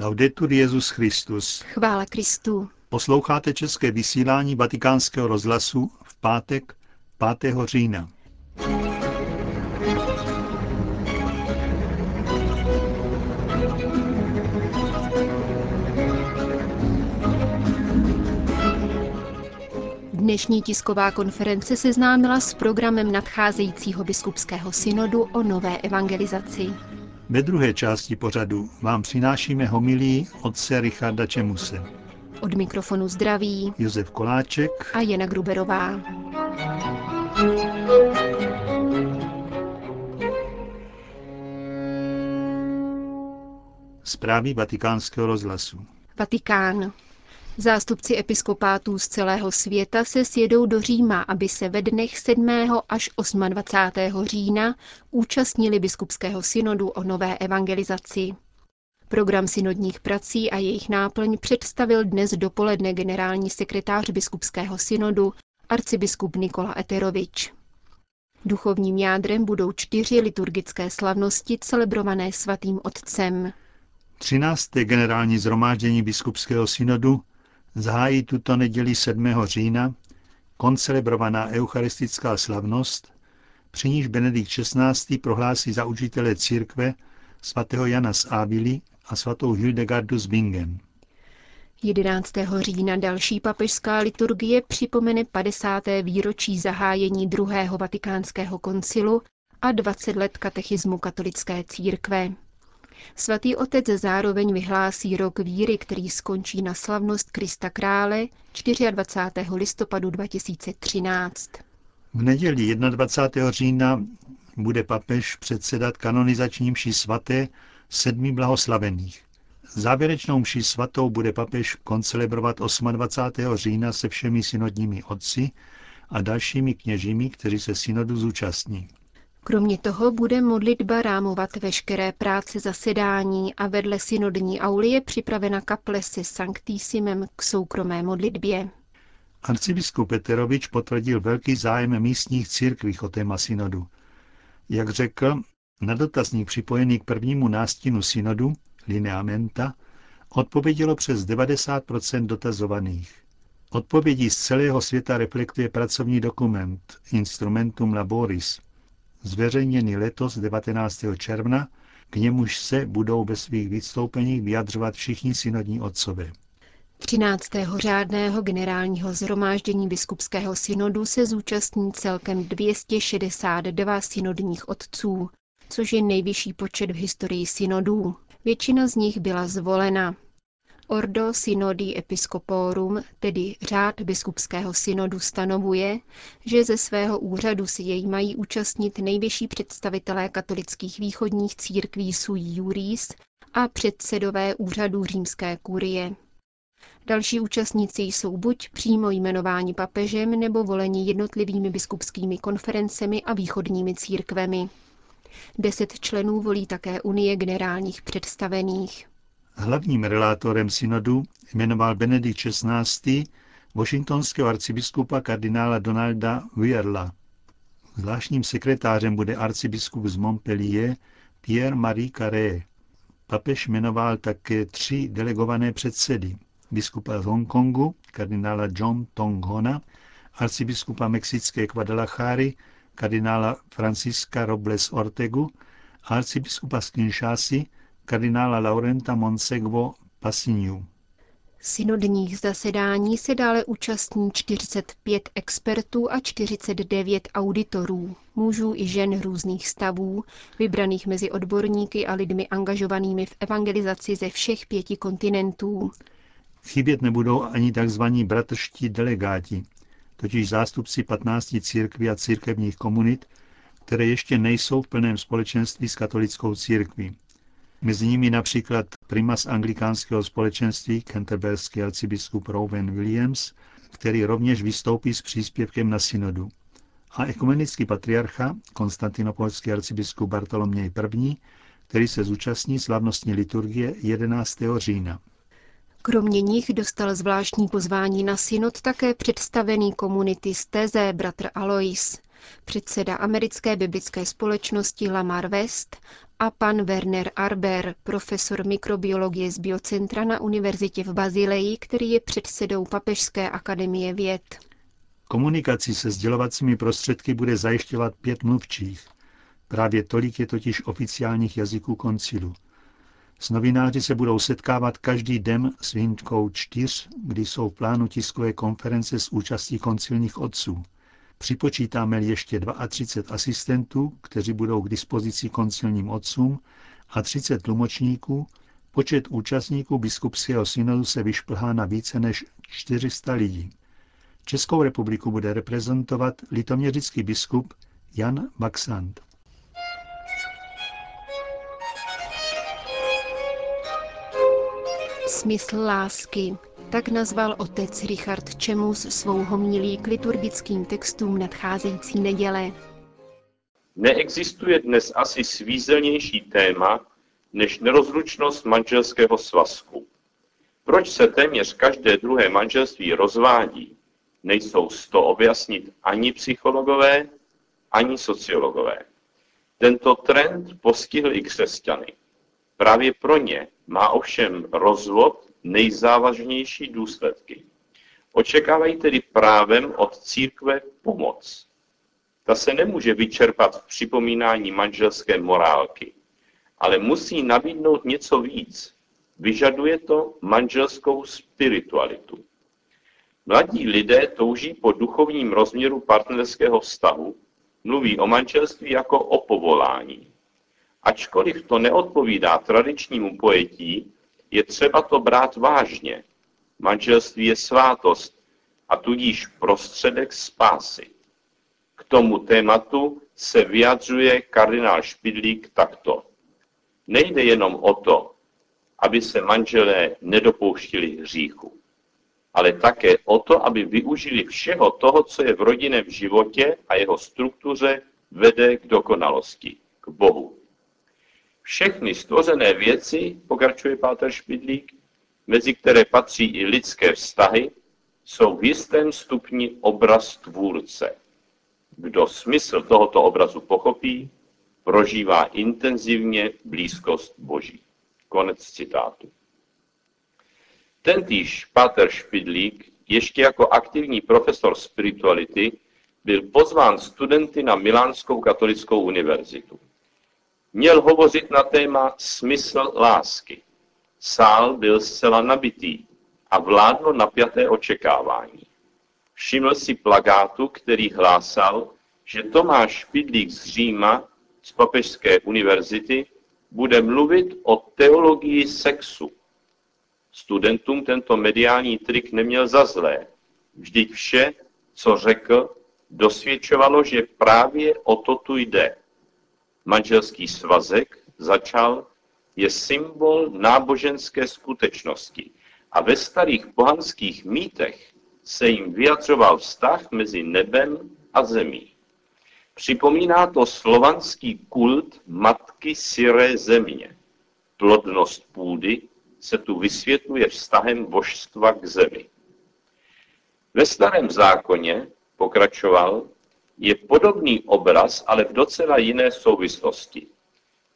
Laudetur Jezus Christus. Chvála Kristu. Posloucháte české vysílání Vatikánského rozhlasu v pátek 5. října. Dnešní tisková konference seznámila s programem nadcházejícího biskupského synodu o nové evangelizaci. Ve druhé části pořadu vám přinášíme homilí otce Richarda Čemuse. Od mikrofonu zdraví Josef Koláček a Jana Gruberová. Zprávy vatikánského rozhlasu. Vatikán. Zástupci episkopátů z celého světa se sjedou do Říma, aby se ve dnech 7. až 28. října účastnili biskupského synodu o nové evangelizaci. Program synodních prací a jejich náplň představil dnes dopoledne generální sekretář biskupského synodu arcibiskup Nikola Eterovič. Duchovním jádrem budou čtyři liturgické slavnosti celebrované svatým otcem. 13. generální zhromáždění biskupského synodu zahájí tuto neděli 7. října koncelebrovaná eucharistická slavnost, při níž Benedikt XVI. prohlásí za učitele církve svatého Jana z Ávily a svatou Hildegardu z Bingen. 11. října další papežská liturgie připomene 50. výročí zahájení druhého vatikánského koncilu a 20 let katechismu katolické církve. Svatý otec zároveň vyhlásí rok víry, který skončí na slavnost Krista Krále 24. listopadu 2013. V neděli 21. října bude papež předsedat kanonizačním mši svaté sedmi blahoslavených. Závěrečnou mši svatou bude papež koncelebrovat 28. října se všemi synodními otci a dalšími kněžími, kteří se synodu zúčastní. Kromě toho bude modlitba rámovat veškeré práce zasedání a vedle synodní auly je připravena kaple se sanktísimem k soukromé modlitbě. Arcibiskup Peterovič potvrdil velký zájem místních církví o téma synodu. Jak řekl, na dotazník připojený k prvnímu nástinu synodu, lineamenta, odpovědělo přes 90 dotazovaných. Odpovědí z celého světa reflektuje pracovní dokument Instrumentum Laboris, zveřejněný letos 19. června, k němuž se budou ve svých vystoupeních vyjadřovat všichni synodní otcové. 13. řádného generálního zhromáždění biskupského synodu se zúčastní celkem 262 synodních otců, což je nejvyšší počet v historii synodů. Většina z nich byla zvolena. Ordo Synodi Episcoporum, tedy řád biskupského synodu, stanovuje, že ze svého úřadu si jej mají účastnit nejvyšší představitelé katolických východních církví sui juris a předsedové úřadu římské kurie. Další účastníci jsou buď přímo jmenováni papežem nebo voleni jednotlivými biskupskými konferencemi a východními církvemi. Deset členů volí také Unie generálních představených. Hlavním relátorem synodu jmenoval Benedikt XVI. washingtonského arcibiskupa kardinála Donalda Wierla. Zvláštním sekretářem bude arcibiskup z Montpellier Pierre-Marie Carré. Papež jmenoval také tři delegované předsedy. Biskupa z Hongkongu, kardinála John Tonghona, arcibiskupa mexické Guadalajary, kardinála Francisca Robles Ortegu a arcibiskupa z Kinshasy, kardinála Laurenta Monsegvo Pasiniu. Synodních zasedání se dále účastní 45 expertů a 49 auditorů, mužů i žen různých stavů, vybraných mezi odborníky a lidmi angažovanými v evangelizaci ze všech pěti kontinentů. Chybět nebudou ani tzv. bratrští delegáti, totiž zástupci 15 církví a církevních komunit, které ještě nejsou v plném společenství s katolickou církví. Mezi nimi například primas anglikánského společenství Canterburyský arcibiskup Rowan Williams, který rovněž vystoupí s příspěvkem na synodu. A ekumenický patriarcha, konstantinopolský arcibiskup Bartoloměj I., který se zúčastní slavnostní liturgie 11. října. Kromě nich dostal zvláštní pozvání na synod také představený komunity z Teze bratr Alois, předseda americké biblické společnosti Lamar West a pan Werner Arber, profesor mikrobiologie z biocentra na univerzitě v Bazileji, který je předsedou Papežské akademie věd. Komunikaci se sdělovacími prostředky bude zajišťovat pět mluvčích. Právě tolik je totiž oficiálních jazyků koncilu. S novináři se budou setkávat každý den s výjimkou čtyř, kdy jsou v plánu tiskové konference s účastí koncilních otců. Připočítáme ještě 32 asistentů, kteří budou k dispozici koncilním otcům, a 30 tlumočníků, počet účastníků biskupského synodu se vyšplhá na více než 400 lidí. Českou republiku bude reprezentovat litoměřický biskup Jan Baxant. Smysl lásky. Tak nazval otec Richard Čemus svou homilí k liturgickým textům nadcházející neděle. Neexistuje dnes asi svízelnější téma než nerozlučnost manželského svazku. Proč se téměř každé druhé manželství rozvádí, nejsou z to objasnit ani psychologové, ani sociologové. Tento trend postihl i křesťany. Právě pro ně má ovšem rozvod nejzávažnější důsledky. Očekávají tedy právem od církve pomoc. Ta se nemůže vyčerpat v připomínání manželské morálky, ale musí nabídnout něco víc. Vyžaduje to manželskou spiritualitu. Mladí lidé touží po duchovním rozměru partnerského vztahu, mluví o manželství jako o povolání. Ačkoliv to neodpovídá tradičnímu pojetí, je třeba to brát vážně. Manželství je svátost a tudíž prostředek spásy. K tomu tématu se vyjadřuje kardinál Špidlík takto. Nejde jenom o to, aby se manželé nedopouštili hříchu, ale také o to, aby využili všeho toho, co je v rodinném životě a jeho struktuře vede k dokonalosti, k Bohu. Všechny stvořené věci, pokračuje Páter Špidlík, mezi které patří i lidské vztahy, jsou v jistém stupni obraz tvůrce. Kdo smysl tohoto obrazu pochopí, prožívá intenzivně blízkost Boží. Konec citátu. Tentýž Páter Špidlík, ještě jako aktivní profesor spirituality, byl pozván studenty na Milánskou katolickou univerzitu. Měl hovořit na téma smysl lásky. Sál byl zcela nabitý a vládlo napjaté očekávání. Všiml si plagátu, který hlásal, že Tomáš Špidlík z Říma z Papežské univerzity bude mluvit o teologii sexu. Studentům tento mediální trik neměl za zlé. Vždyť vše, co řekl, dosvědčovalo, že právě o to tu jde. Manželský svazek začal je symbol náboženské skutečnosti a ve starých pohanských mýtech se jim vyjadřoval vztah mezi nebem a zemí. Připomíná to slovanský kult matky syré země. Plodnost půdy se tu vysvětluje vztahem božstva k zemi. Ve starém zákoně, pokračoval, je podobný obraz, ale v docela jiné souvislosti.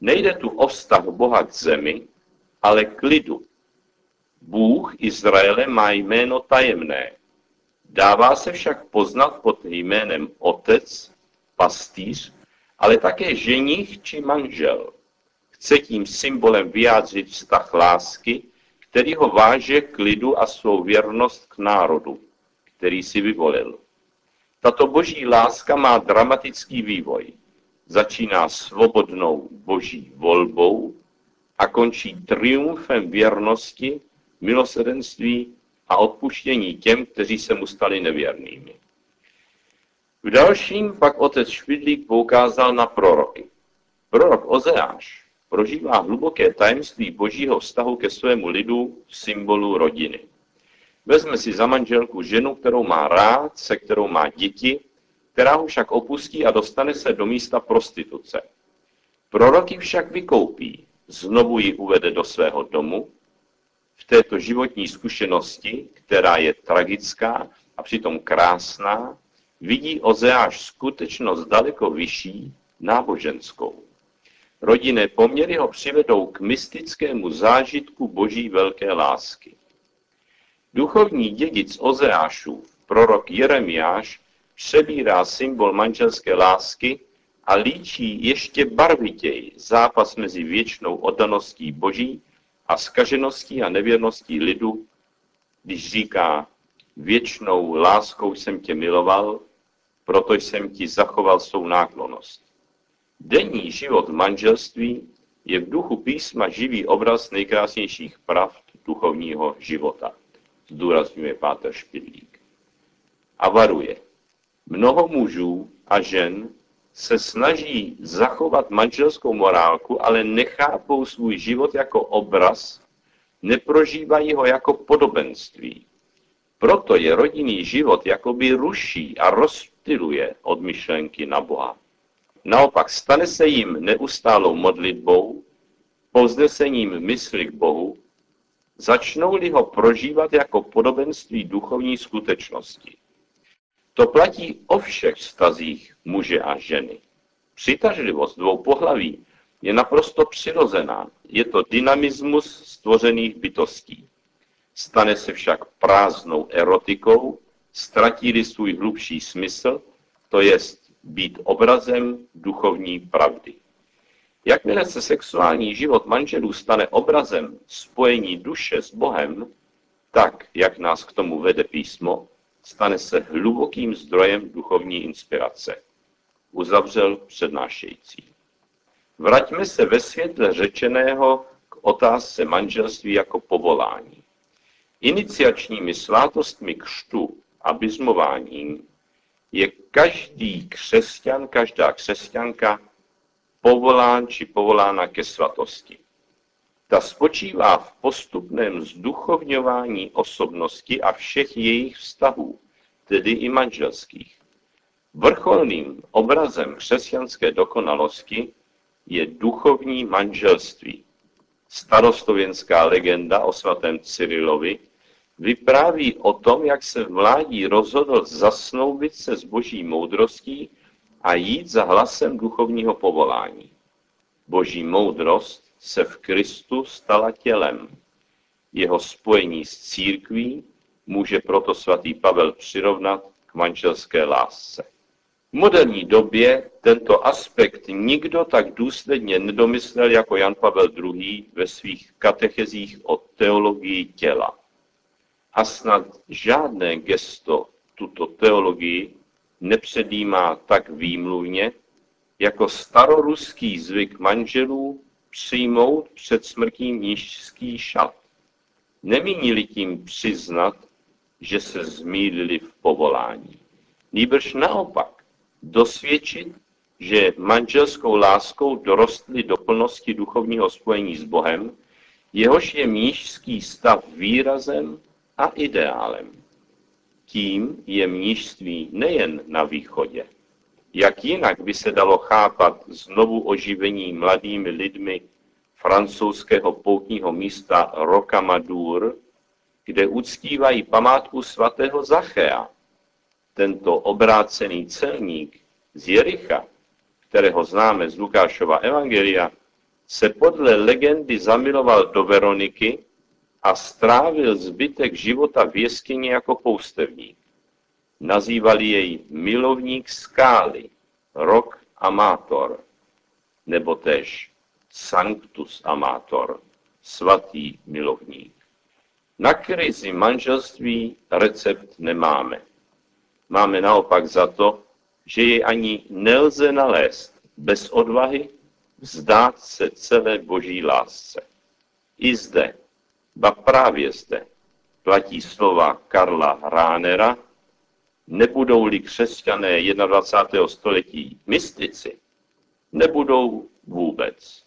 Nejde tu o vztah Boha k zemi, ale k lidu. Bůh Izraele má jméno tajemné. Dává se však poznat pod jménem otec, pastýř, ale také ženich či manžel. Chce tím symbolem vyjádřit vztah lásky, který ho váže k lidu a svou věrnost k národu, který si vyvolil. Tato boží láska má dramatický vývoj. Začíná svobodnou boží volbou a končí triumfem věrnosti, milosedenství a odpuštění těm, kteří se mu stali nevěrnými. V dalším pak otec Švidlík poukázal na proroky. Prorok Ozeáš prožívá hluboké tajemství božího vztahu ke svému lidu v symbolu rodiny. Vezme si za manželku ženu, kterou má rád, se kterou má děti, která ho však opustí a dostane se do místa prostituce. Proroky však vykoupí, znovu ji uvede do svého domu. V této životní zkušenosti, která je tragická a přitom krásná, vidí Ozeáš skutečnost daleko vyšší, náboženskou. Rodinné poměry ho přivedou k mystickému zážitku boží velké lásky. Duchovní dědic Ozeášův, prorok Jeremiáš, přebírá symbol manželské lásky a líčí ještě barvitěji zápas mezi věčnou oddaností boží a skažeností a nevěrností lidu, když říká, věčnou láskou jsem tě miloval, proto jsem ti zachoval svou náklonost. Denní život v manželství je v duchu písma živý obraz nejkrásnějších pravd duchovního života, zdůrazňuje Pátr Špidlík. A varuje. Mnoho mužů a žen se snaží zachovat manželskou morálku, ale nechápou svůj život jako obraz, neprožívají ho jako podobenství. Proto je rodinný život jakoby ruší a rozptiluje od myšlenky na Boha. Naopak stane se jim neustálou modlitbou, povznesením mysli k Bohu, začnou-li ho prožívat jako podobenství duchovní skutečnosti. To platí o všech vztazích muže a ženy. Přitažlivost dvou pohlaví je naprosto přirozená. Je to dynamismus stvořených bytostí. Stane se však prázdnou erotikou, ztratí svůj hlubší smysl, to jest být obrazem duchovní pravdy. Jakmile se sexuální život manželů stane obrazem spojení duše s Bohem, tak, jak nás k tomu vede písmo, stane se hlubokým zdrojem duchovní inspirace. Uzavřel přednášející. Vraťme se ve světle řečeného k otázce manželství jako povolání. Iniciačními svátostmi křtu a bizmováním je každý křesťan, každá křesťanka povolán či povolána ke svatosti. Ta spočívá v postupném zduchovňování osobnosti a všech jejich vztahů, tedy i manželských. Vrcholným obrazem křesťanské dokonalosti je duchovní manželství. Starostověnská legenda o svatém Cyrilovi vypráví o tom, jak se v mládí rozhodl zasnoubit se s boží moudrostí a jít za hlasem duchovního povolání. Boží moudrost se v Kristu stala tělem. Jeho spojení s církví může proto svatý Pavel přirovnat k manželské lásce. V moderní době tento aspekt nikdo tak důsledně nedomyslel jako Jan Pavel II. ve svých katechezích o teologii těla. A snad žádné gesto tuto teologii nepředjímá tak výmluvně, jako staroruský zvyk manželů přijmout před smrtí nížský šat. Nemínili tím přiznat, že se zmýlili v povolání. Nýbrž naopak, dosvědčit, že manželskou láskou dorostli do plnosti duchovního spojení s Bohem, jehož je mnížský stav výrazem a ideálem. Tím je mnížství nejen na východě. Jak jinak by se dalo chápat znovu oživení mladými lidmi francouzského poutního místa Rocamadour, kde uctívají památku svatého Zachea. Tento obrácený celník z Jericha, kterého známe z Lukášova evangelia, se podle legendy zamiloval do Veroniky a strávil zbytek života v jeskyni jako poustevník. Nazývali jej milovník skály, rok amátor, nebo tež sanctus amátor, svatý milovník. Na krizi manželství recept nemáme. Máme naopak za to, že jej ani nelze nalézt bez odvahy vzdát se celé boží lásce. I zde, ba právě zde, platí slova Karla Ránera, nebudou-li křesťané 21. století mystici, nebudou vůbec.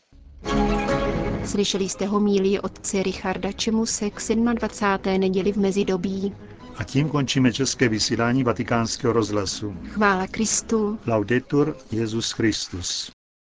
Slyšeli jste homílii otce Richarda Čemuse k 27. neděli v mezidobí. A tím končíme české vysílání vatikánského rozhlasu. Chvála Kristu. Laudetur Jezus Christus.